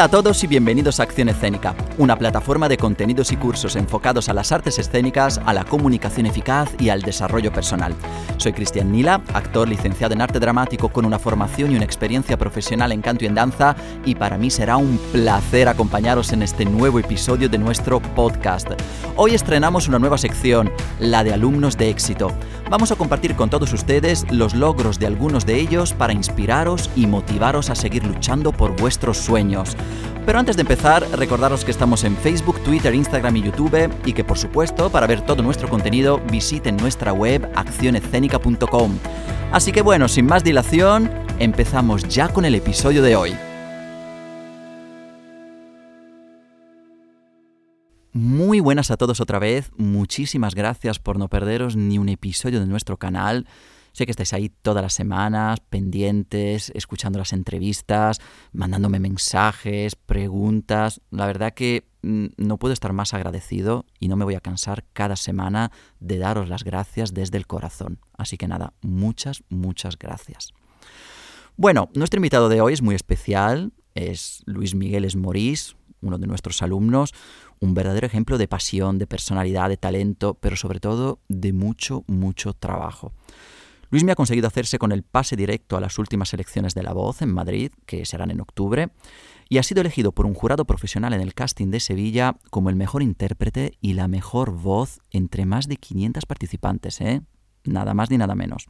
Hola a todos y bienvenidos a Acción Escénica, una plataforma de contenidos y cursos enfocados a las artes escénicas, a la comunicación eficaz y al desarrollo personal. Soy Cristian Nila, actor licenciado en arte dramático con una formación y una experiencia profesional en canto y en danza, y para mí será un placer acompañaros en este nuevo episodio de nuestro podcast. Hoy estrenamos una nueva sección, la de alumnos de éxito. Vamos a compartir con todos ustedes los logros de algunos de ellos para inspiraros y motivaros a seguir luchando por vuestros sueños. Pero antes de empezar, recordaros que estamos en Facebook, Twitter, Instagram y YouTube y que por supuesto, para ver todo nuestro contenido, visiten nuestra web accionescénica.com. Así que bueno, sin más dilación, empezamos ya con el episodio de hoy. Muy buenas a todos otra vez, muchísimas gracias por no perderos ni un episodio de nuestro canal. Sé que estáis ahí todas las semanas, pendientes, escuchando las entrevistas, mandándome mensajes, preguntas. La verdad que mm, no puedo estar más agradecido y no me voy a cansar cada semana de daros las gracias desde el corazón. Así que nada, muchas, muchas gracias. Bueno, nuestro invitado de hoy es muy especial, es Luis Miguel Esmorís, uno de nuestros alumnos, un verdadero ejemplo de pasión, de personalidad, de talento, pero sobre todo de mucho, mucho trabajo. Luis me ha conseguido hacerse con el pase directo a las últimas elecciones de La Voz en Madrid, que serán en octubre, y ha sido elegido por un jurado profesional en el casting de Sevilla como el mejor intérprete y la mejor voz entre más de 500 participantes, ¿eh? Nada más ni nada menos.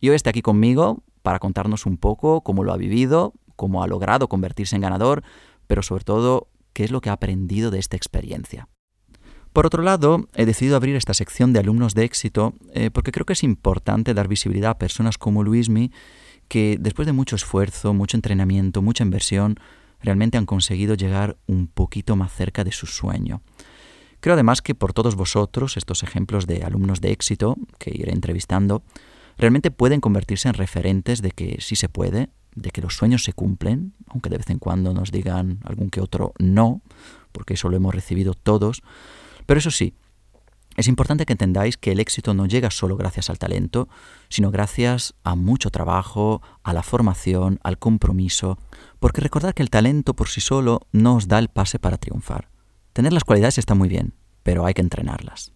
Y hoy está aquí conmigo para contarnos un poco cómo lo ha vivido, cómo ha logrado convertirse en ganador, pero sobre todo qué es lo que ha aprendido de esta experiencia. Por otro lado, he decidido abrir esta sección de alumnos de éxito eh, porque creo que es importante dar visibilidad a personas como Luismi que después de mucho esfuerzo, mucho entrenamiento, mucha inversión, realmente han conseguido llegar un poquito más cerca de su sueño. Creo además que por todos vosotros, estos ejemplos de alumnos de éxito que iré entrevistando, realmente pueden convertirse en referentes de que sí se puede, de que los sueños se cumplen, aunque de vez en cuando nos digan algún que otro no, porque eso lo hemos recibido todos, pero eso sí, es importante que entendáis que el éxito no llega solo gracias al talento, sino gracias a mucho trabajo, a la formación, al compromiso, porque recordad que el talento por sí solo no os da el pase para triunfar. Tener las cualidades está muy bien, pero hay que entrenarlas.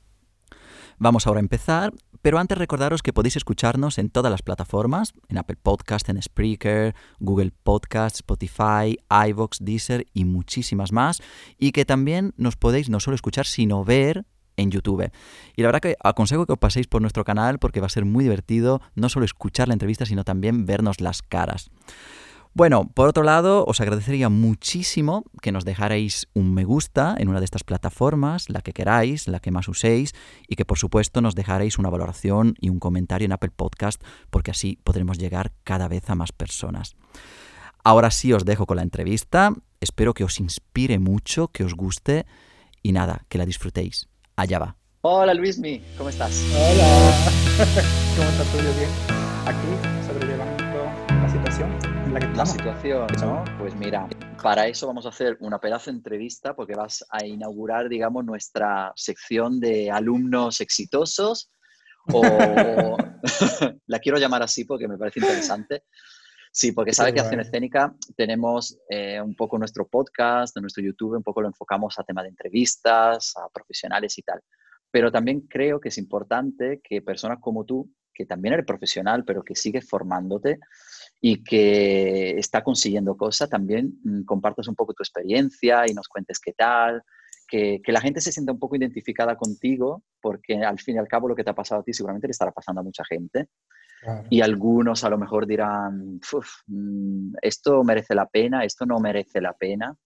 Vamos ahora a empezar, pero antes recordaros que podéis escucharnos en todas las plataformas, en Apple Podcast, en Spreaker, Google Podcast, Spotify, iVoox, Deezer y muchísimas más, y que también nos podéis no solo escuchar, sino ver en YouTube. Y la verdad que aconsejo que os paséis por nuestro canal porque va a ser muy divertido no solo escuchar la entrevista, sino también vernos las caras. Bueno, por otro lado, os agradecería muchísimo que nos dejarais un me gusta en una de estas plataformas, la que queráis, la que más uséis, y que por supuesto nos dejaréis una valoración y un comentario en Apple Podcast, porque así podremos llegar cada vez a más personas. Ahora sí os dejo con la entrevista, espero que os inspire mucho, que os guste, y nada, que la disfrutéis. Allá va. Hola Luismi, ¿cómo estás? Hola, ¿cómo estás tú? bien? Aquí, sobrellevando la situación la, situación, ¿no? Pues mira, para eso vamos a hacer una pedazo de entrevista porque vas a inaugurar, digamos, nuestra sección de alumnos exitosos o la quiero llamar así porque me parece interesante. Sí, porque sabe que Acción Escénica tenemos eh, un poco nuestro podcast, nuestro YouTube, un poco lo enfocamos a tema de entrevistas, a profesionales y tal. Pero también creo que es importante que personas como tú, que también eres profesional, pero que sigues formándote, y que está consiguiendo cosas, también mm, compartas un poco tu experiencia y nos cuentes qué tal, que, que, la gente se sienta un poco identificada contigo, porque al fin y al cabo lo que te ha pasado a ti seguramente le estará pasando a mucha gente. Y algunos a lo mejor dirán, mm, esto merece la pena, esto no merece la pena.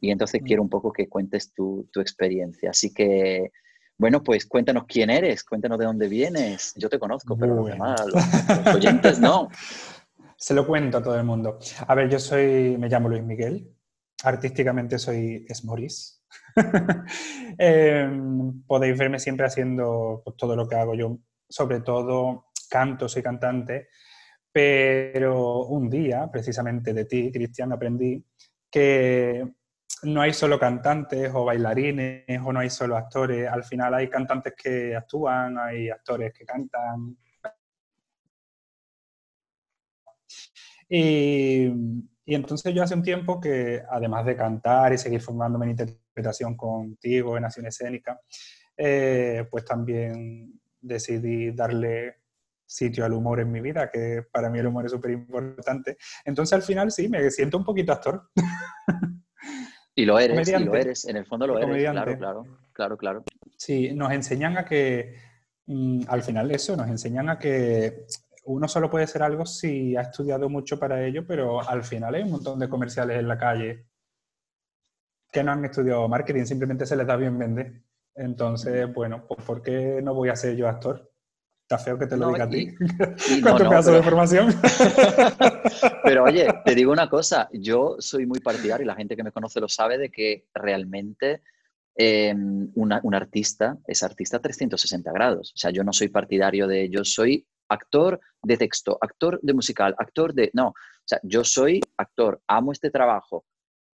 Y entonces mm. quiero un poco que cuentes tu, tu experiencia. Así que, bueno, pues cuéntanos quién eres, cuéntanos de dónde vienes. Yo te conozco, pero los, demás, los oyentes no. Se lo cuento a todo el mundo. A ver, yo soy, me llamo Luis Miguel. Artísticamente soy Esmoris. Em, podéis verme siempre haciendo pues, todo lo que hago yo. Sobre todo canto, soy cantante. Pero un día, precisamente de ti, Cristian, aprendí que no hay solo cantantes o bailarines o no hay solo actores. Al final hay cantantes que actúan, hay actores que cantan, Y, Y entonces yo hace un tiempo que, además de cantar y seguir formándome en interpretación contigo, en acción escénica, eh, pues también decidí darle sitio al humor en mi vida, que para mí el humor es súper importante. Entonces al final sí, me siento un poquito actor. Y lo eres, y lo eres, en el fondo lo eres, claro, claro, claro, claro. Sí, nos enseñan a que, mm, al final eso, nos enseñan a que uno solo puede ser algo si ha estudiado mucho para ello, pero al final hay un montón de comerciales en la calle que no han estudiado marketing, simplemente se les da bien vender. Entonces, bueno, pues ¿por qué no voy a ser yo actor? Está feo que te lo diga a ti. ¿Cuánto pedazo de información? pero oye, te digo una cosa, yo soy muy partidario y la gente que me conoce lo sabe de que realmente em, un artista es artista 360 grados. O sea, yo no soy partidario de, yo soy actor de texto, actor de musical, actor de... No, o sea, yo soy actor, amo este trabajo,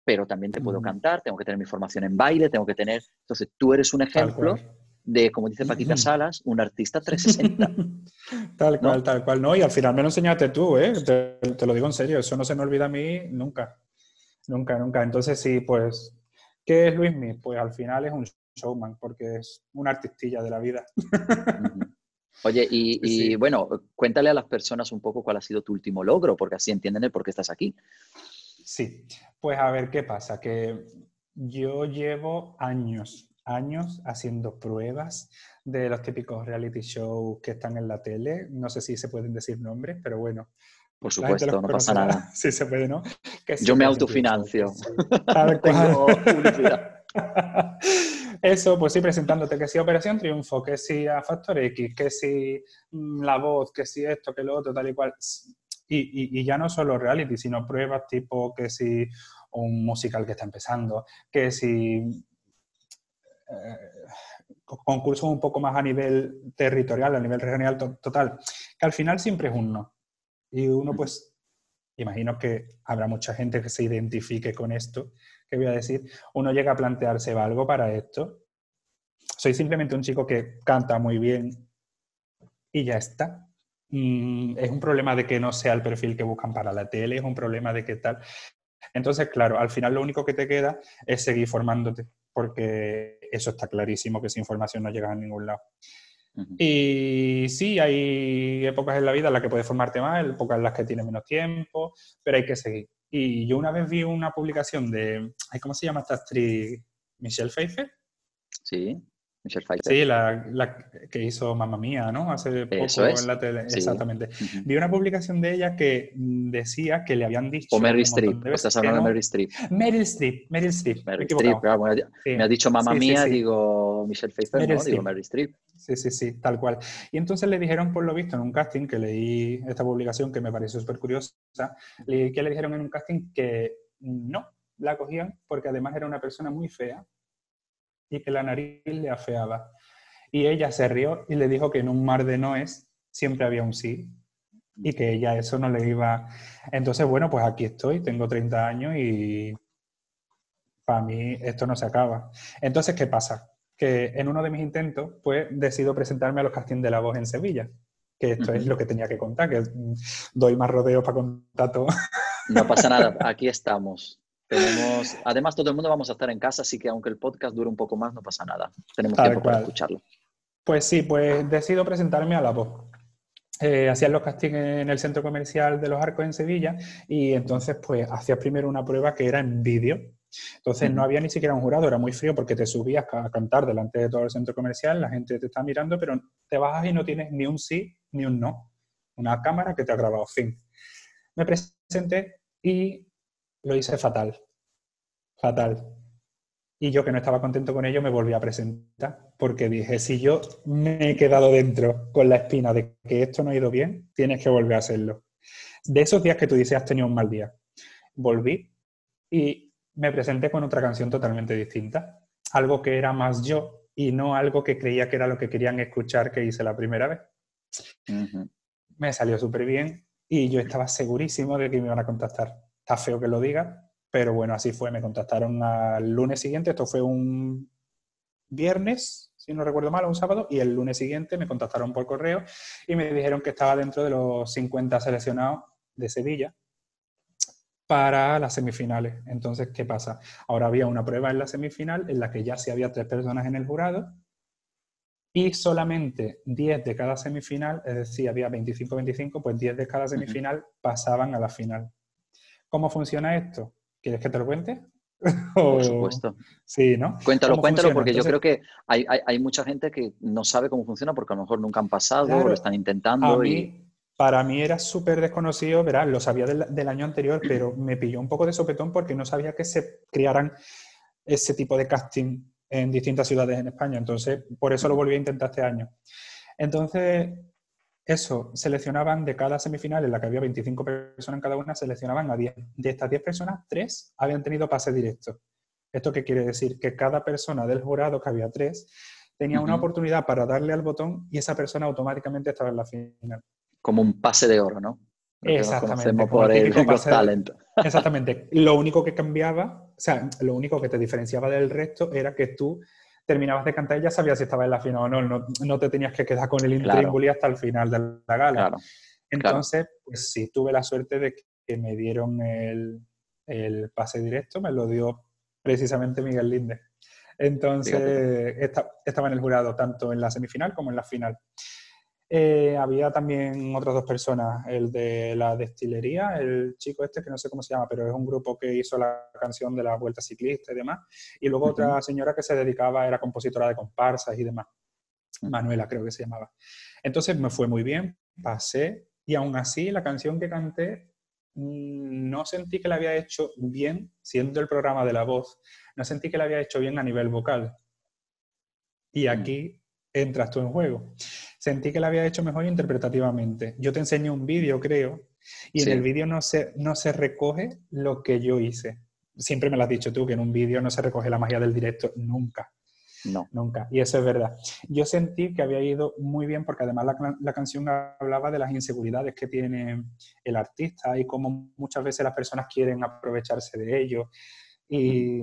pero también te puedo cantar, tengo que tener mi formación en baile, tengo que tener... Entonces, tú eres un ejemplo de, como dice Paquita Salas, un artista 360. tal cual, tal cual. No, y al final me lo enseñaste tú, ¿eh? Te, lo digo en serio, eso no se me olvida a mí nunca. Nunca, nunca. Entonces, sí, pues, ¿qué es Luismi? Pues al final es un showman, porque es una artistilla de la vida. Oye, y, bueno, cuéntale a las personas un poco cuál ha sido tu último logro, porque así entienden el por qué estás aquí. Sí, pues a ver qué pasa, que yo llevo años años haciendo pruebas de los típicos reality shows que están en la tele. No sé si se pueden decir nombres, pero bueno. Por supuesto, no pasa nada. Sí se puede, ¿no? Yo me autofinancio. Eso, pues sí, presentándote que si Operación Triunfo, que si a Factor X, que si mm, La Voz, que si esto, que lo otro, tal y cual. Y, y, ya no solo reality, sino pruebas tipo que si un musical que está empezando, que si eh, concursos un poco más a nivel territorial, a nivel regional total, que al final siempre es un no. Y uno pues, imagino que habrá mucha gente que se identifique con esto que voy a decir, uno llega a plantearse, ¿va algo para esto? Soy simplemente un chico que canta muy bien y ya está. Mm, es un problema de que no sea el perfil que buscan para la tele, es un problema de que tal. Entonces, claro, al final lo único que te queda es seguir formándote, porque eso está clarísimo, que esa información no llega a ningún lado. Y sí, hay épocas en la vida en las que puedes formarte más, épocas en las que tienes menos tiempo, pero hay que seguir. Y yo una vez vi una publicación de, ¿cómo se llama esta actriz? Michelle Pfeiffer. Sí. Sí, la, que hizo Mamma Mía, ¿no? Hace poco en la tele. Exactamente. Vi una publicación de ella que decía que le habían dicho. O Meryl Streep. Estás hablando de Meryl Streep. Meryl Streep. Meryl Streep. Meryl Streep me ha dicho Mamma Mía, digo Michelle Pfeiffer, no, digo Meryl Streep. Sí, sí, sí, tal cual. Y entonces le dijeron, por lo visto, en un casting, que leí esta publicación que me pareció súper curiosa, que le dijeron en un casting que no la cogían porque además era una persona muy fea y que la nariz le afeaba. Y ella se rió y le dijo que en un mar de noes siempre había un sí y que ella eso no le iba... Entonces, bueno, pues aquí estoy, tengo 30 años y para mí esto no se acaba. Entonces, ¿qué pasa? Que en uno de mis intentos, pues decido presentarme a los castings de la voz en Sevilla, que esto es lo que tenía que contar, que doy más rodeos para contar todo. No pasa nada, aquí estamos. Tenemos, además, todo el mundo vamos a estar en casa, así que aunque el podcast dure un poco más, no pasa nada. Tenemos tiempo para escucharlo. Pues sí, pues decido presentarme a la voz. Eh, hacían los castings en el centro comercial de los Arcos en Sevilla y entonces pues hacías primero una prueba que era en vídeo. Entonces no había ni siquiera un jurado, era muy frío porque te subías a cantar delante de todo el centro comercial, la gente te está mirando, pero te bajas y no tienes ni un sí ni un no. Una cámara que te ha grabado, fin. Me presenté y lo hice fatal. Fatal. Y yo que no estaba contento con ello me volví a presentar porque dije, si yo me he quedado dentro con la espina de que esto no ha ido bien, tienes que volver a hacerlo. De esos días que tú dices, has tenido un mal día. Volví y me presenté con otra canción totalmente distinta. Algo que era más yo y no algo que creía que era lo que querían escuchar que hice la primera vez. Me salió súper bien y yo estaba segurísimo de que me iban a contactar. Está feo que lo diga, pero bueno, así fue. Me contactaron al lunes siguiente, esto fue un viernes, si no recuerdo mal, un sábado, y el lunes siguiente me contactaron por correo y me dijeron que estaba dentro de los 50 seleccionados de Sevilla. para las semifinales. Entonces, ¿qué pasa? Ahora había una prueba en la semifinal en la que ya sí había tres personas en el jurado y solamente 10 de cada semifinal, es decir, había 25-25, pues 10 de cada semifinal pasaban a la final. ¿Cómo funciona esto? ¿Quieres que te lo cuente? Por supuesto. Sí, ¿no? Cuéntalo, cuéntalo, porque yo creo que hay, mucha gente que no sabe cómo funciona porque a lo mejor nunca han pasado o lo están intentando. y... Para mí era súper desconocido, verás, lo sabía del, año anterior, pero me pilló un poco de sopetón porque no sabía que se criaran ese tipo de casting en distintas ciudades en España. Entonces, por eso lo volví a intentar este año. Entonces, eso, seleccionaban de cada semifinal en la que había 25 personas en cada una, seleccionaban a 10. De estas 10 personas, 3 habían tenido pase directo. ¿Esto qué quiere decir? Que cada persona del jurado, que había 3, tenía una oportunidad para darle al botón y esa persona automáticamente estaba en la final. Como un pase de oro, ¿no? Exactamente. Por el, talento. Exactamente. Lo único que cambiaba, o sea, lo único que te diferenciaba del resto era que tú terminabas de cantar y ya sabías si estabas en la final o no. No, te tenías que quedar con el intríngulis hasta el final de la gala. Entonces, pues sí, tuve la suerte de que me dieron el, pase directo, me lo dio precisamente Miguel Linde. Entonces, estaba en el jurado tanto en la semifinal como en la final. Eh, había también otras dos personas, el de la destilería, el chico este que no sé cómo se llama, pero es un grupo que hizo la canción de la Vuelta Ciclista y demás, y luego otra señora que se dedicaba, era compositora de comparsas y demás, Manuela creo que se llamaba. Entonces me fue muy bien, pasé, y aún así la canción que canté mm, no sentí que la había hecho bien, siendo el programa de la voz, no sentí que la había hecho bien a nivel vocal. Y mm. aquí entras tú en juego. Sentí que la había hecho mejor interpretativamente. Yo te enseño un vídeo, creo, y en el vídeo no se, no se recoge lo que yo hice. Siempre me lo has dicho tú, que en un vídeo no se recoge la magia del directo, nunca. No. Nunca. Y eso es verdad. Yo sentí que había ido muy bien porque además la, la, canción hablaba de las inseguridades que tiene el artista y cómo muchas veces las personas quieren aprovecharse de ello. Y,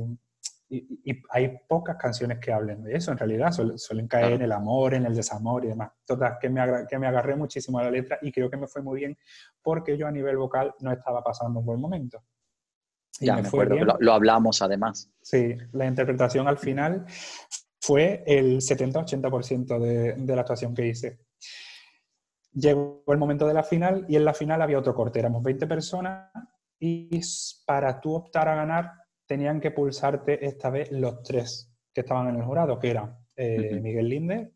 y, hay pocas canciones que hablen de eso, en realidad, suelen, caer en el amor, en el desamor y demás. Total, que me, que me agarré muchísimo a la letra y creo que me fue muy bien porque yo a nivel vocal no estaba pasando un buen momento. ya me, acuerdo, lo, hablamos además. Sí, la interpretación al final fue el 70-80% de, de la actuación que hice. Llegó el momento de la final y en la final había otro corte, éramos 20 personas y para tú optar a ganar tenían que pulsarte esta vez los tres que estaban en el jurado, que eran eh, Miguel Linde,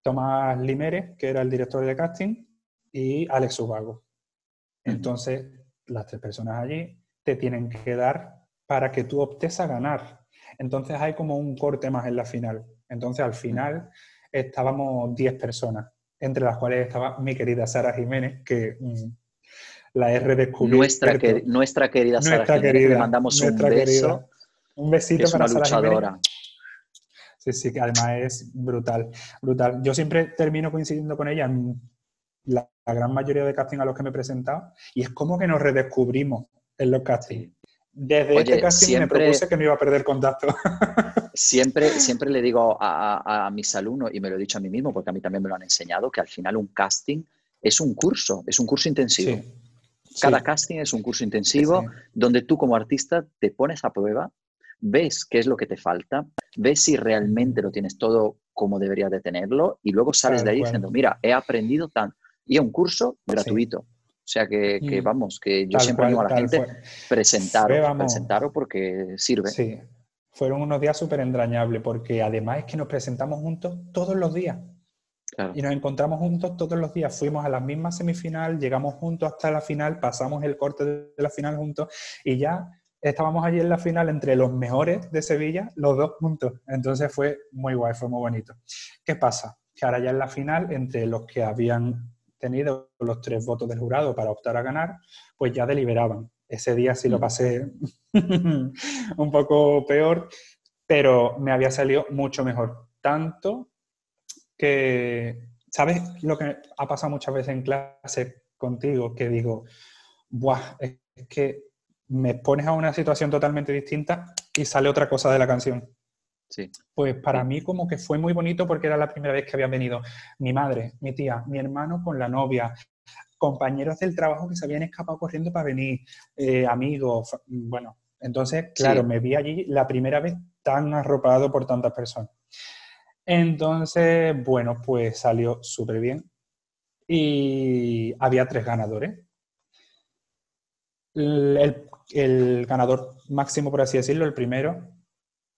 Tomás Limeres, que era el director de casting, y Alex Ubago. Entonces, las tres personas allí te tienen que dar para que tú optes a ganar. Entonces hay como un corte más en la final. Entonces al final estábamos 10 personas, entre las cuales estaba mi querida Sara Jiménez, que mm, la R de Nuestra, nuestra querida Sara Jiménez, le mandamos un beso. Un besito para Sara luchadora. Sí, sí, que además es brutal, brutal. Yo siempre termino coincidiendo con ella en la, gran mayoría de casting a los que me he presentado y es como que nos redescubrimos en los castings. Desde este casting me propuse que no iba a perder contacto. Siempre, siempre le digo a, a, mis alumnos, y me lo he dicho a mí mismo, porque a mí también me lo han enseñado, que al final un casting es un curso, es un curso intensivo. Sí. Cada casting es un curso intensivo donde tú como artista te pones a prueba, ves qué es lo que te falta, ves si realmente lo tienes todo como debería de tenerlo y luego sales de ahí diciendo, mira, he aprendido tan... Y es un curso gratuito. O sea que, mm. vamos, que yo siempre digo a la gente, presentaros, presentaros porque sirve. Sí, fueron unos días súper entrañables porque además es que nos presentamos juntos todos los días. Y nos encontramos juntos todos los días. Fuimos a la misma semifinal, llegamos juntos hasta la final, pasamos el corte de la final juntos y ya estábamos allí en la final entre los mejores de Sevilla, los dos juntos. Entonces fue muy guay, fue muy bonito. ¿Qué pasa? Que ahora ya en la final, entre los que habían tenido los tres votos del jurado para optar a ganar, pues ya deliberaban. Ese día sí lo mm. pasé un poco peor, pero me había salido mucho mejor. Tanto que, ¿sabes lo que ha pasado muchas veces en clase contigo? Que digo, Buah, es que me pones a una situación totalmente distinta y sale otra cosa de la canción. Sí. Pues para mí como que fue muy bonito porque era la primera vez que habían venido mi madre, mi tía, mi hermano con la novia, compañeros del trabajo que se habían escapado corriendo para venir, eh, amigos, bueno, entonces, claro, me vi allí la primera vez tan arropado por tantas personas. Entonces, bueno, pues salió súper bien y había tres ganadores. El, el, ganador máximo, por así decirlo, el primero,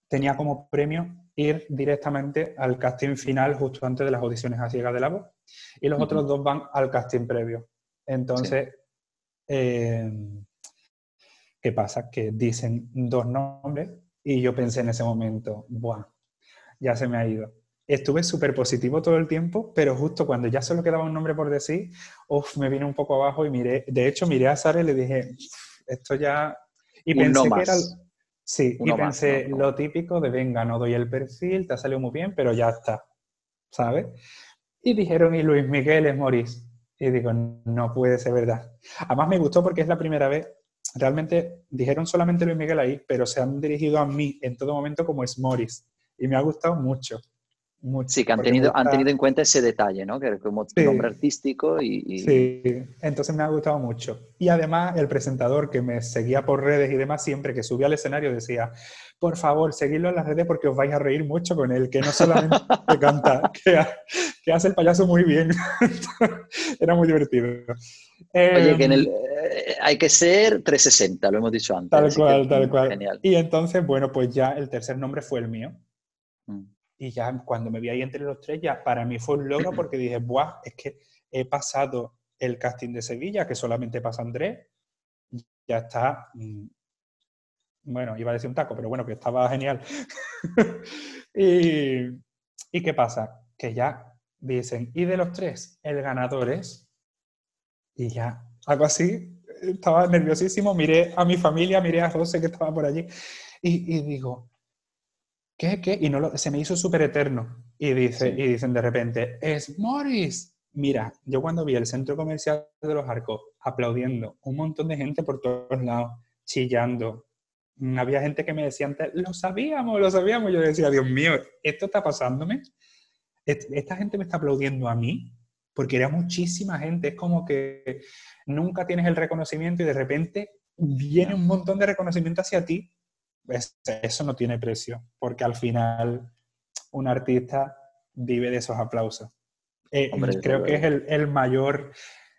tenía como premio ir directamente al casting final justo antes de las audiciones a ciegas de la voz y los otros dos van al casting previo. Entonces, eh, ¿qué pasa? Que dicen dos nombres y yo pensé en ese momento, ¡buah! Ya se me ha ido. Estuve súper positivo todo el tiempo, pero justo cuando ya solo quedaba un nombre por decir, uff, me vine un poco abajo y miré, de hecho miré a Sara y le dije, esto ya... Y pensé que era... Sí, y pensé lo típico de, venga, no doy el perfil, te ha salido muy bien, pero ya está, ¿sabes? Y dijeron, y Luis Miguel es Morís. Y digo, no puede ser verdad. Además me gustó porque es la primera vez, realmente dijeron solamente Luis Miguel ahí, pero se han dirigido a mí en todo momento como es Morris. Y me ha gustado mucho. Sí, que han tenido, han tenido en cuenta ese detalle, ¿no? Que como nombre artístico y, Sí, entonces me ha gustado mucho. Y además el presentador que me seguía por redes y demás, siempre que subía al escenario decía, por favor, seguidlo en las redes porque os vais a reír mucho con él, que no solamente canta, que, hace el payaso muy bien. Era muy divertido. Oye, que en el, eh, hay que ser 360, lo hemos dicho antes. Tal cual, tal cual. Genial. Y entonces, bueno, pues ya el tercer nombre fue el mío. Y ya cuando me vi ahí entre los tres, ya para mí fue un logro porque dije, ¡buah! Es que he pasado el casting de Sevilla, que solamente pasa Andrés, ya está mm, bueno, iba a decir un taco, pero bueno, que estaba genial. y, ¿Y qué pasa? Que ya dicen, y de los tres, el ganador es, y ya, algo así, estaba nerviosísimo, miré a mi familia, miré a José que estaba por allí, y, digo, ¿qué, qué? Y no se me hizo súper eterno. Y, dice, y dicen de repente, es Morris. Mira, yo cuando vi el centro comercial de los arcos aplaudiendo, un montón de gente por todos lados, chillando, Mm, había gente que me decía antes, lo sabíamos, lo sabíamos. Yo decía, Dios mío, esto está pasándome. Esta gente me está aplaudiendo a mí, porque era muchísima gente. Es como que nunca tienes el reconocimiento y de repente viene un montón de reconocimiento hacia ti. Eso no tiene precio, porque al final un artista vive de esos aplausos. Eh, creo que es el, el mayor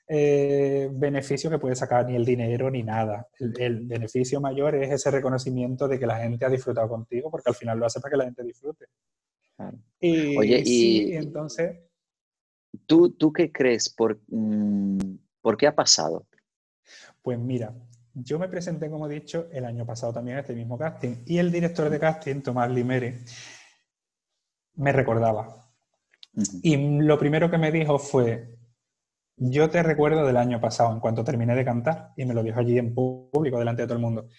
eh, beneficio que puede sacar ni el dinero ni nada. El, beneficio mayor es ese reconocimiento de que la gente ha disfrutado contigo, porque al final lo hace para que la gente disfrute. Y, Oye, y entonces... ¿Tú, ¿Tú qué crees? Por, mm, ¿Por qué ha pasado? Pues mira, yo me presenté, como he dicho, el año pasado también a este mismo casting y el director de casting, Tomás Limere, me recordaba. Y lo primero que me dijo fue, yo te recuerdo del año pasado, en cuanto terminé de cantar, y me lo dijo allí en público, delante de todo el mundo.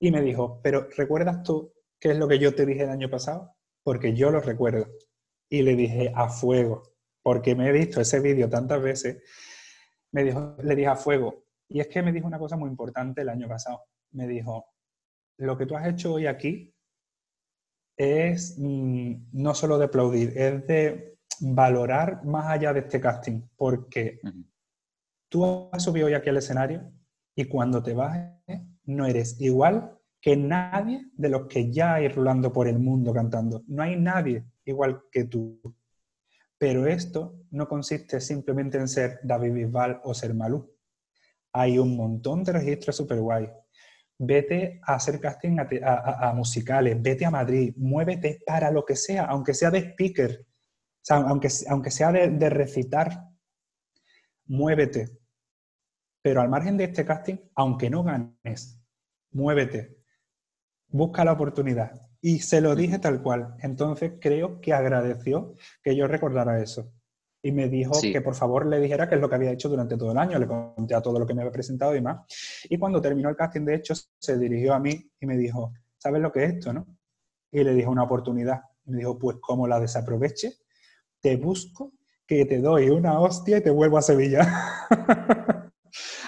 Y me dijo, pero ¿recuerdas tú qué es lo que yo te dije el año pasado? Porque yo lo recuerdo. Y le dije, a fuego, porque me he visto ese vídeo tantas veces. Me dijo, le dije, a fuego. Y es que me dijo una cosa muy importante el año pasado. Me dijo, lo que tú has hecho hoy aquí es mm, no solo de aplaudir, es de valorar más allá de este casting, porque tú has subido hoy aquí al escenario y cuando te bajes no eres igual que nadie de los que ya hay rulando por el mundo cantando. No hay nadie igual que tú. Pero esto no consiste simplemente en ser David Bisbal o ser Malú. Hay un montón de registros super guay. Vete a hacer casting a, a musicales, vete a Madrid, muévete para lo que sea, aunque sea de speaker, aunque, aunque sea de, recitar, muévete. Pero al margen de este casting, aunque no ganes, muévete. Busca la oportunidad. Y se lo dije tal cual. Entonces creo que agradeció que yo recordara eso. Y me dijo que por favor le dijera qué es lo que había hecho durante todo el año. Le conté a todo lo que me había presentado y más. Y cuando terminó el casting, de hecho, se dirigió a mí y me dijo, ¿sabes lo que es esto, no? Y le dije una oportunidad. me dijo, pues como la desaproveche, te busco, que te doy una hostia y te vuelvo a Sevilla.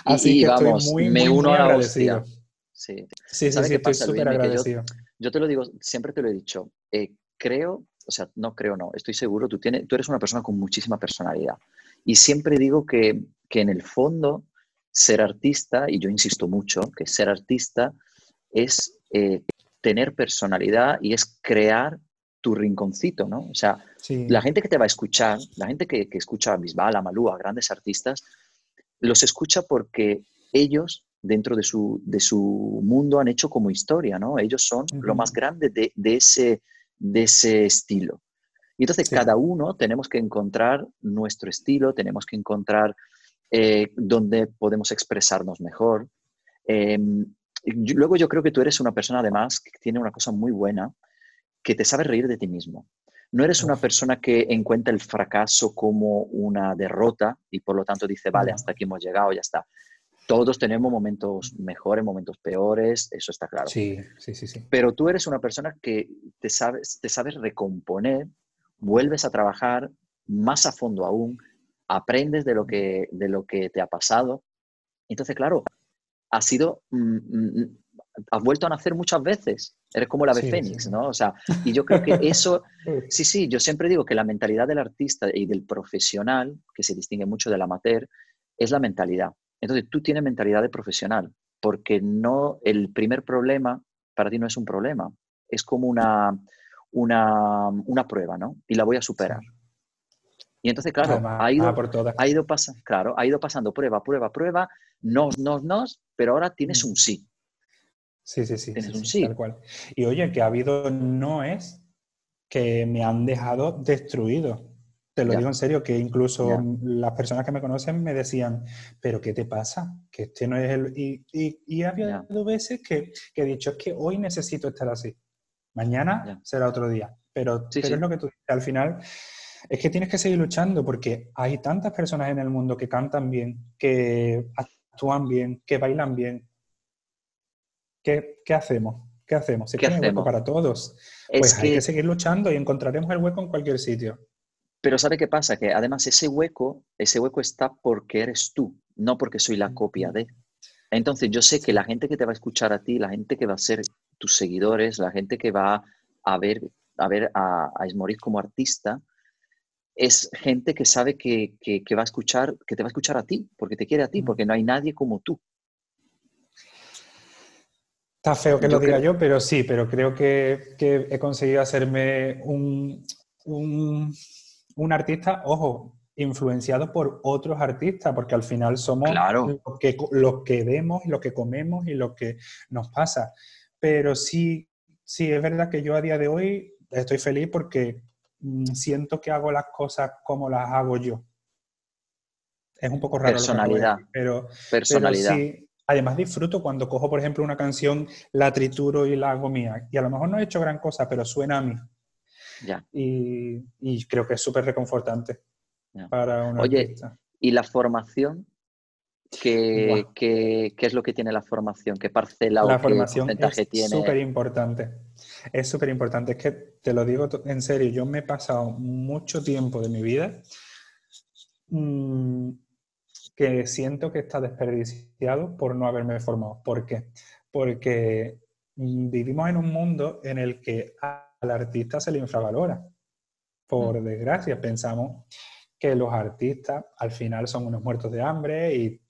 Así que estoy muy, me uno a la Sí, sí, sí, estoy súper agradecido. Yo, te lo digo, siempre te lo he dicho, eh, creo, o sea, no creo, no, estoy seguro, tú, tienes, tú eres una persona con muchísima personalidad Y siempre digo que, que en el fondo ser artista, y yo insisto mucho, que ser artista es eh, tener personalidad y es crear tu rinconcito, ¿no? O sea, la gente que te va a escuchar, la gente que, escucha a Bisbal, a Malú, a grandes artistas, los escucha porque ellos, dentro de su, de su mundo, han hecho como historia, ¿no? Ellos son lo más grande de, ese, de ese estilo. Y entonces cada uno tenemos que encontrar nuestro estilo, tenemos que encontrar eh, donde podemos expresarnos mejor. Em, luego yo creo que tú eres una persona además que tiene una cosa muy buena, que te sabe reír de ti mismo. No eres una persona que encuentra el fracaso como una derrota y por lo tanto dice, vale, hasta aquí hemos llegado, ya está. Todos tenemos momentos mejores, momentos peores, eso está claro. Sí, sí, sí, sí. Pero tú eres una persona que te sabes, te sabes recomponer, vuelves a trabajar más a fondo aún, aprendes de lo que, de lo que te ha pasado. Entonces, claro, ha sido mm, mm, has vuelto a nacer muchas veces. Eres como la ave fénix, ¿no? O sea, y yo creo que eso, sí, sí, yo siempre digo que la mentalidad del artista y del profesional, que se distingue mucho del amateur, es la mentalidad. Entonces, tú tienes mentalidad de profesional, porque no, el primer problema para ti no es un problema, es como una, una, una prueba, ¿no? Y la voy a superar. Y entonces, claro, ha, ido, ha, ido pasando, claro, ha ido pasando prueba, prueba, prueba, no, no, no, pero ahora tienes mm. un sí. Sí, sí, sí. sí, Tal cual. Y oye, que ha habido noes que me han dejado destruido. Te lo digo en serio, que incluso las personas que me conocen me decían, pero ¿qué te pasa? Que este no es el... Y, y, ha habido veces que, que, he dicho, es que hoy necesito estar así. Mañana será otro día. Pero, pero es lo que tú dices, al final es que tienes que seguir luchando porque hay tantas personas en el mundo que cantan bien, que actúan bien, que bailan bien, ¿qué, hacemos? ¿Qué hacemos? Si ¿Qué hacemos? hueco para todos. Pues hay que... seguir luchando y encontraremos el hueco en cualquier sitio. Pero ¿sabe qué pasa? Que además ese hueco, ese hueco está porque eres tú, no porque soy la copia de. Entonces yo sé que la gente que te va a escuchar a ti, la gente que va a ser tus seguidores, la gente que va a ver a, ver a, a como artista, es gente que sabe que, que, va a escuchar, que te va a escuchar a ti, porque te quiere a ti, porque no hay nadie como tú. Está feo que lo diga yo, pero sí, pero creo que, he conseguido hacerme un, un, artista, ojo, influenciado por otros artistas, porque al final somos los, que, los que vemos, lo que comemos y lo que nos pasa. Pero sí, sí, es verdad que yo a día de hoy estoy feliz porque mm, siento que hago las cosas como las hago yo. Es un poco raro. Personalidad. pero, Personalidad. Pero sí, Además disfruto cuando cojo, por ejemplo, una canción, la trituro y la hago mía. Y a lo mejor no he hecho gran cosa, pero suena a mí. Ya. Y, creo que es súper reconfortante para un Oye, ¿y la formación? ¿Qué, es lo que tiene la formación? ¿Qué parcela la o formación qué porcentaje es súper importante. Es súper importante. Es que te lo digo en serio, yo me he pasado mucho tiempo de mi vida mmm, que siento que está desperdiciado por no haberme formado. ¿Por qué? Porque vivimos en un mundo en el que al artista se le infravalora. Por mm. desgracia, pensamos que los artistas al final son unos muertos de hambre y,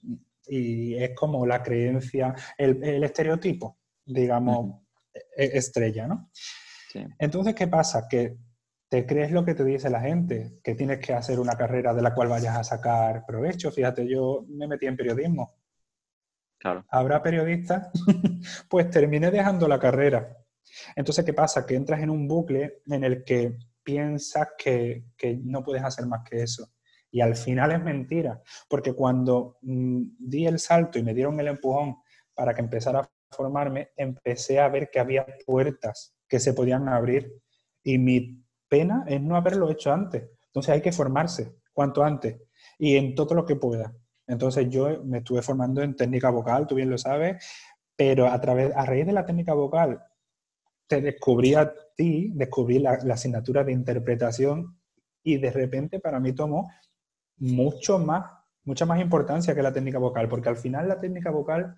es como la creencia, el, estereotipo, digamos, e, estrella, ¿no? Entonces, ¿qué pasa? Que te crees lo que te dice la gente, que tienes que hacer una carrera de la cual vayas a sacar provecho. Fíjate, yo me metí en periodismo. Habrá periodistas, pues terminé dejando la carrera. Entonces, ¿qué pasa? Que entras en un bucle en el que piensas que, no puedes hacer más que eso. Y al final es mentira, porque cuando mm, di el salto y me dieron el empujón para que empezara a formarme, empecé a ver que había puertas que se podían abrir y mi pena es no haberlo hecho antes. Entonces hay que formarse cuanto antes y en todo lo que pueda. Entonces yo me estuve formando en técnica vocal, tú bien lo sabes, pero a, través, a raíz de la técnica vocal te descubrí a ti, descubrí la, asignatura de interpretación y de repente para mí tomó mucho más, mucha más importancia que la técnica vocal, porque al final la técnica vocal,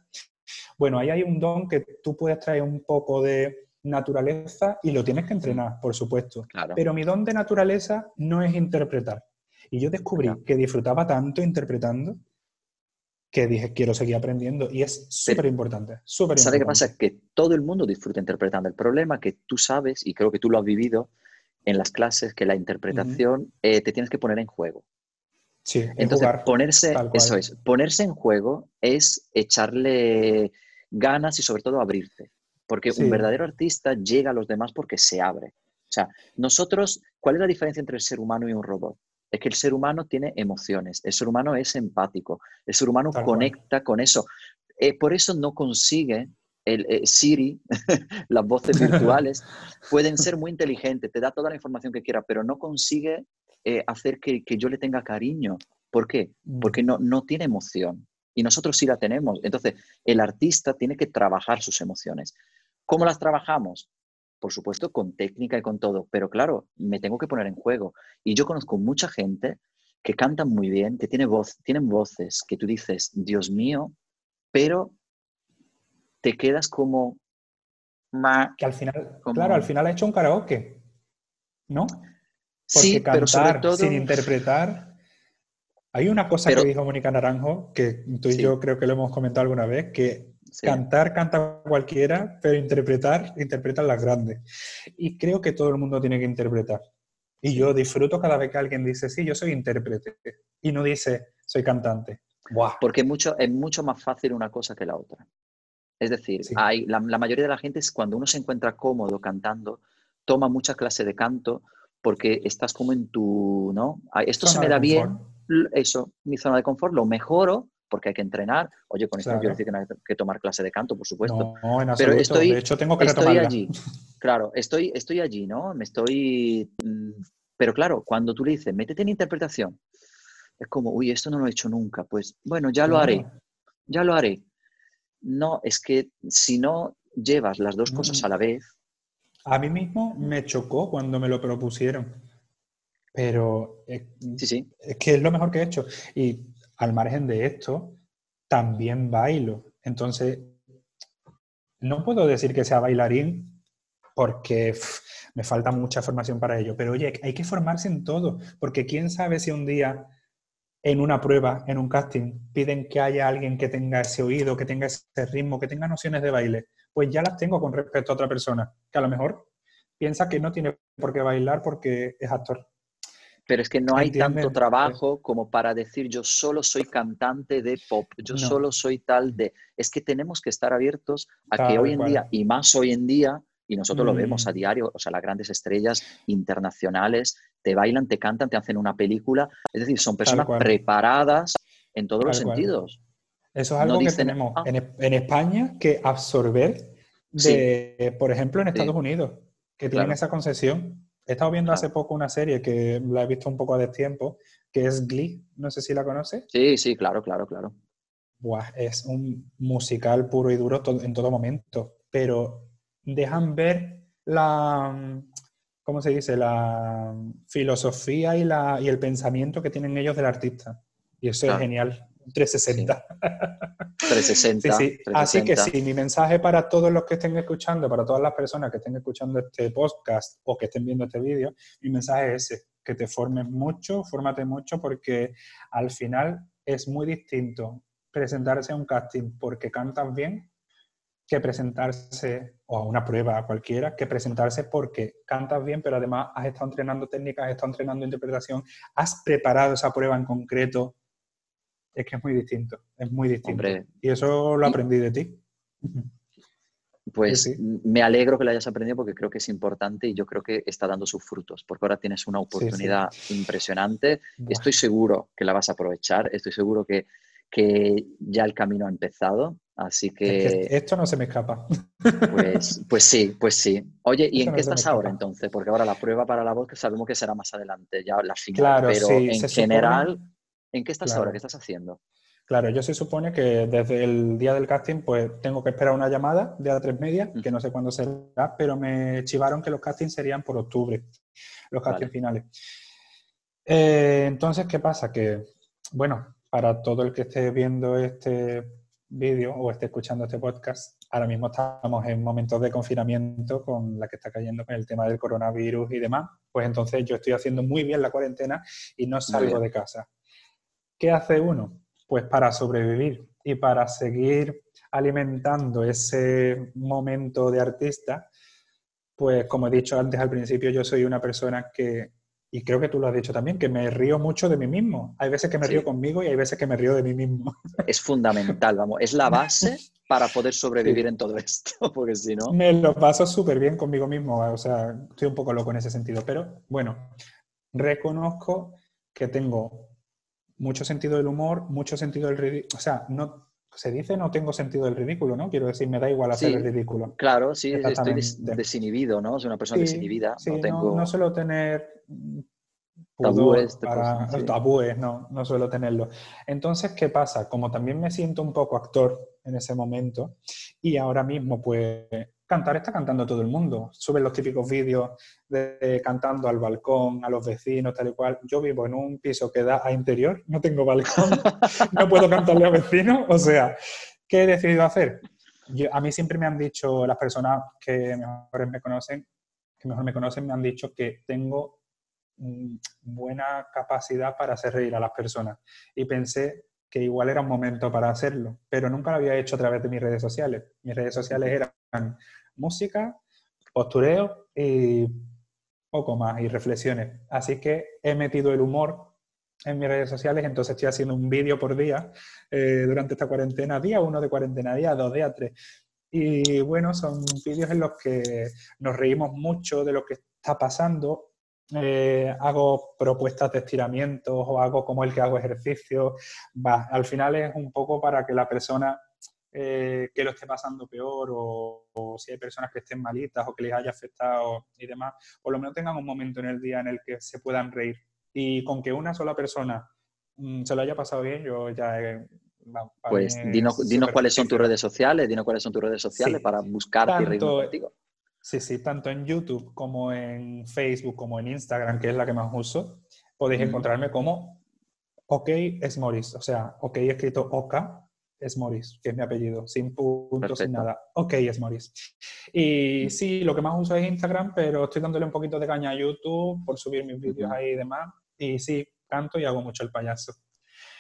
bueno, ahí hay un don que tú puedes traer un poco de, naturaleza y lo tienes que entrenar, por supuesto. Pero mi don de naturaleza no es interpretar. Y yo descubrí que disfrutaba tanto interpretando que dije, quiero seguir aprendiendo. Y es súper importante, súper ¿Sabe qué pasa? Que todo el mundo disfruta interpretando. El problema que tú sabes, y creo que tú lo has vivido en las clases, que la interpretación eh, te tienes que poner en juego. Sí, Entonces, ponerse, eso es, ponerse en juego es echarle ganas y sobre todo abrirte. Porque un verdadero artista llega a los demás porque se abre. O sea, nosotros, ¿cuál es la diferencia entre el ser humano y un robot? Es que el ser humano tiene emociones, el ser humano es empático, el ser humano conecta con eso. Eh, por eso no consigue el eh, Siri, las voces virtuales, pueden ser muy inteligentes, te da toda la información que quiera, pero no consigue eh, hacer que, yo le tenga cariño. ¿Por qué? Mm. Porque no, no tiene emoción. Y nosotros sí la tenemos. Entonces, el artista tiene que trabajar sus emociones. ¿Cómo las trabajamos? Por supuesto, con técnica y con todo, pero claro, me tengo que poner en juego. Y yo conozco mucha gente que canta muy bien, que tiene voz, tienen voces que tú dices, Dios mío, pero te quedas como... que al final, claro, al final ha hecho un karaoke, ¿no? Porque sí, cantar pero sobre todo... sin interpretar... Hay una cosa que dijo Mónica Naranjo, que tú y yo creo que lo hemos comentado alguna vez, que Cantar, canta cualquiera, pero interpretar, interpretan las grandes. Y creo que todo el mundo tiene que interpretar. Y yo disfruto cada vez que alguien dice, sí, yo soy intérprete. Y no dice, soy cantante. Porque es mucho, es mucho más fácil una cosa que la otra. Es decir, hay, la, mayoría de la gente es cuando uno se encuentra cómodo cantando, toma mucha clase de canto porque estás como en tu, ¿no? Esto se me da bien, eso, mi zona de confort, lo mejoro porque hay que entrenar. Oye, con esto no quiero decir que no hay que tomar clase de canto, por supuesto. No, en absoluto. Pero estoy, de hecho, tengo que estoy allí. Claro, estoy, estoy allí, ¿no? Me estoy... Mm, pero claro, cuando tú le dices, métete en interpretación, es como, uy, esto no lo he hecho nunca. Pues bueno, ya lo haré, ya lo haré. No, es que si no llevas las dos cosas mm. a la vez... A mí mismo me chocó cuando me lo propusieron. Pero sí, sí. es que es lo mejor que he hecho. Y al margen de esto, también bailo. Entonces, no puedo decir que sea bailarín porque me falta mucha formación para ello, pero oye, hay que formarse en todo, porque quién sabe si un día en una prueba, en un casting, piden que haya alguien que tenga ese oído, que tenga ese ritmo, que tenga nociones de baile, pues ya las tengo con respecto a otra persona, que a lo mejor piensa que no tiene por qué bailar porque es actor. Pero es que no hay tanto trabajo como para decir yo solo soy cantante de pop, yo solo soy tal de... Es que tenemos que estar abiertos a que hoy en día, y más hoy en día, y nosotros lo vemos a mm. diario, o sea, las grandes estrellas internacionales te bailan, te cantan, te hacen una película, es decir, son personas preparadas en todos los sentidos. Eso es algo que tenemos ah". en, España que absorber de, por ejemplo, en Estados Unidos, que tienen esa concesión. He estado viendo hace poco una serie que la he visto un poco a destiempo, que es Glee. No sé si la conoces. Sí, sí, claro, claro, claro. Buah, es un musical puro y duro en todo momento, pero dejan ver la, ¿cómo se dice? La filosofía y, la, y el pensamiento que tienen ellos del artista. Y eso es genial. 360. 360. Sí, Así que sí, mi mensaje para todos los que estén escuchando, para todas las personas que estén escuchando este podcast o que estén viendo este vídeo, mi mensaje es ese, que te formes mucho, fórmate mucho, porque al final es muy distinto presentarse a un casting porque cantas bien que presentarse, o a una prueba cualquiera, que presentarse porque cantas bien, pero además has estado entrenando técnicas, has estado entrenando interpretación, has preparado esa prueba en concreto es que es muy distinto, es muy distinto. y eso lo aprendí de ti. Pues me alegro que lo hayas aprendido porque creo que es importante y yo creo que está dando sus frutos, porque ahora tienes una oportunidad impresionante. Estoy seguro que la vas a aprovechar, estoy seguro que, que ya el camino ha empezado, así que... esto no se me escapa. Pues, pues sí, pues sí. Oye, ¿y en qué estás ahora entonces? Porque ahora la prueba para la voz que sabemos que será más adelante, ya la final, claro, pero en general... ¿En qué estás ahora? ¿Qué estás haciendo? Claro, yo se supone que desde el día del casting pues tengo que esperar una llamada de a tres media, que no sé cuándo será, pero me chivaron que los castings serían por octubre, los castings finales. Eh, entonces, ¿qué pasa? Que, bueno, para todo el que esté viendo este vídeo o esté escuchando este podcast, ahora mismo estamos en momentos de confinamiento con la que está cayendo con el tema del coronavirus y demás, pues entonces yo estoy haciendo muy bien la cuarentena y no salgo de casa. ¿Qué hace uno? Pues para sobrevivir y para seguir alimentando ese momento de artista, pues como he dicho antes al principio, yo soy una persona que, y creo que tú lo has dicho también, que me río mucho de mí mismo. Hay veces que me río conmigo y hay veces que me río de mí mismo. Es fundamental, vamos, es la base para poder sobrevivir en todo esto, porque si no... Me lo paso súper bien conmigo mismo, o sea, estoy un poco loco en ese sentido, pero bueno, reconozco que tengo mucho sentido del humor, mucho sentido del ridículo, o sea, no, se dice no tengo sentido del ridículo, ¿no? Quiero decir, me da igual hacer el ridículo. Claro, sí, estoy desinhibido, ¿no? Soy una persona desinhibida. no, tengo... no, suelo tener tabúes, para, tabúes, no, no suelo tenerlo. Entonces, ¿qué pasa? Como también me siento un poco actor en ese momento y ahora mismo, pues, cantar está cantando todo el mundo. Suben los típicos vídeos de cantando al balcón, a los vecinos, tal y cual. Yo vivo en un piso que da a interior, no tengo balcón, no puedo cantarle a vecinos. O sea, ¿qué he decidido hacer? a mí siempre me han dicho, las personas que mejor me conocen, que mejor me conocen, me han dicho que tengo mm, buena capacidad para hacer reír a las personas. Y pensé que igual era un momento para hacerlo, pero nunca lo había hecho a través de mis redes sociales. Mis redes sociales eran música, postureo y poco más, y reflexiones. Así que he metido el humor en mis redes sociales, entonces estoy haciendo un vídeo por día eh, durante esta cuarentena, día uno de cuarentena, día dos, día tres. Y bueno, son vídeos en los que nos reímos mucho de lo que está pasando, eh, hago propuestas de estiramientos o hago como el que hago ejercicio. Va, al final es un poco para que la persona eh, que lo esté pasando peor o, si hay personas que estén malitas o que les haya afectado y demás, por lo menos tengan un momento en el día en el que se puedan reír. Y con que una sola persona mm, se lo haya pasado bien, yo ya he, pues dinos, cuáles son tus redes sociales, dinos cuáles son tus redes sociales para buscarte y reír contigo. Sí, sí, tanto en YouTube como en Facebook como en Instagram, que es la que más uso, podéis encontrarme como OK es Moris, o sea, OK escrito OK es Moris, que es mi apellido, sin puntos, sin nada. OK es Moris. Y sí, lo que más uso es Instagram, pero estoy dándole un poquito de caña a YouTube por subir mis vídeos ahí y demás. Y sí, canto y hago mucho el payaso.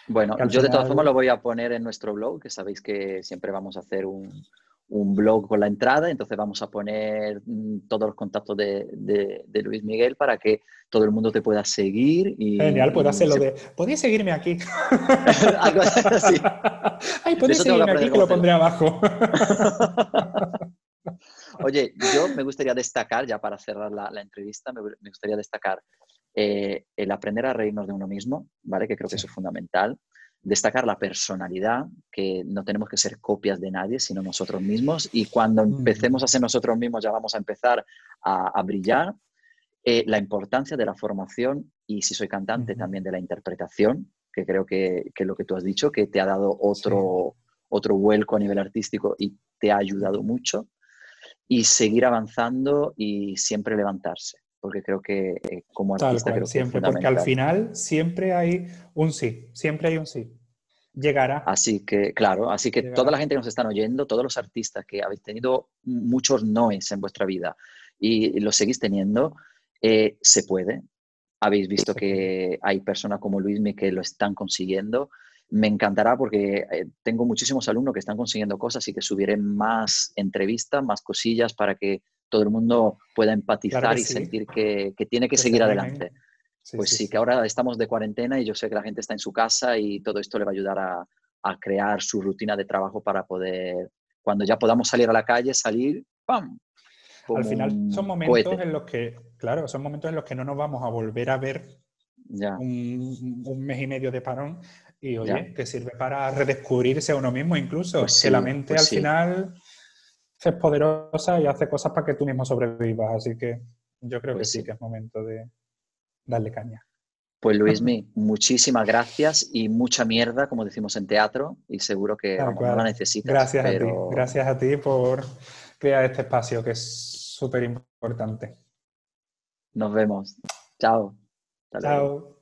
Bueno, yo de todas formas lo voy a poner en nuestro blog, que sabéis que siempre vamos a hacer un, un blog con la entrada, entonces vamos a poner mm, todos los contactos de, de, Luis Miguel para que todo el mundo te pueda seguir. Y, Genial, puedo hacerlo de, podéis seguirme aquí. Ay, podéis seguirme aquí que lo pondré abajo. Oye, yo me gustaría destacar, ya para cerrar la, la entrevista, me, me, gustaría destacar eh, el aprender a reírnos de uno mismo, ¿vale? Que creo que eso es fundamental destacar la personalidad, que no tenemos que ser copias de nadie, sino nosotros mismos. Y cuando empecemos a ser nosotros mismos, ya vamos a empezar a, brillar. Eh, la importancia de la formación y, si soy cantante, también de la interpretación, que creo que, que, lo que tú has dicho, que te ha dado otro, otro vuelco a nivel artístico y te ha ayudado mucho. Y seguir avanzando y siempre levantarse porque creo que eh, como artista creo siempre, porque al final siempre hay un sí, siempre hay un sí. Llegará. Así que, claro, así que toda la gente que nos están oyendo, todos los artistas que habéis tenido muchos noes en vuestra vida y los seguís teniendo, eh, se puede. Habéis visto que hay personas como Luismi que lo están consiguiendo. Me encantará porque eh, tengo muchísimos alumnos que están consiguiendo cosas y que subiré más entrevistas, más cosillas para que todo el mundo pueda empatizar y sentir que, tiene que, seguir adelante. pues sí, que ahora estamos de cuarentena y yo sé que la gente está en su casa y todo esto le va a ayudar a, crear su rutina de trabajo para poder, cuando ya podamos salir a la calle, salir, ¡pam! Al final son momentos en los que, claro, son momentos en los que no nos vamos a volver a ver ya. Un, mes y medio de parón y oye, que sirve para redescubrirse a uno mismo incluso, pues que la mente pues al final es poderosa y hace cosas para que tú mismo sobrevivas. Así que yo creo que pues sí, que es momento de darle caña. Pues Luismi, muchísimas gracias y mucha mierda, como decimos en teatro, y seguro que no la necesitas. Gracias a ti, gracias a ti por crear este espacio que es súper importante. Nos vemos. Chao. Chao.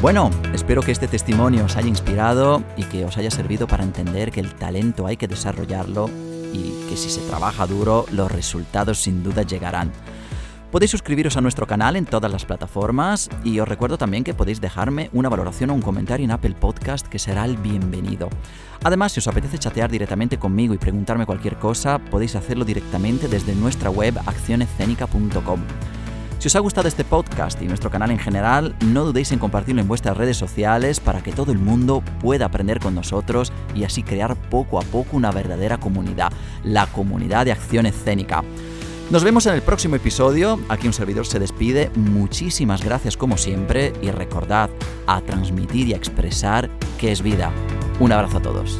Bueno, espero que este testimonio os haya inspirado y que os haya servido para entender que el talento hay que desarrollarlo y que si se trabaja duro los resultados sin duda llegarán. Podéis suscribiros a nuestro canal en todas las plataformas y os recuerdo también que podéis dejarme una valoración o un comentario en Apple Podcast que será el bienvenido. Además, si os apetece chatear directamente conmigo y preguntarme cualquier cosa, podéis hacerlo directamente desde nuestra web accionescénica.com. Si os ha gustado este podcast y nuestro canal en general, no dudéis en compartirlo en vuestras redes sociales para que todo el mundo pueda aprender con nosotros y así crear poco a poco una verdadera comunidad, la comunidad de acción escénica. Nos vemos en el próximo episodio. Aquí un servidor se despide. Muchísimas gracias como siempre y recordad a transmitir y a expresar que es vida. Un abrazo a todos.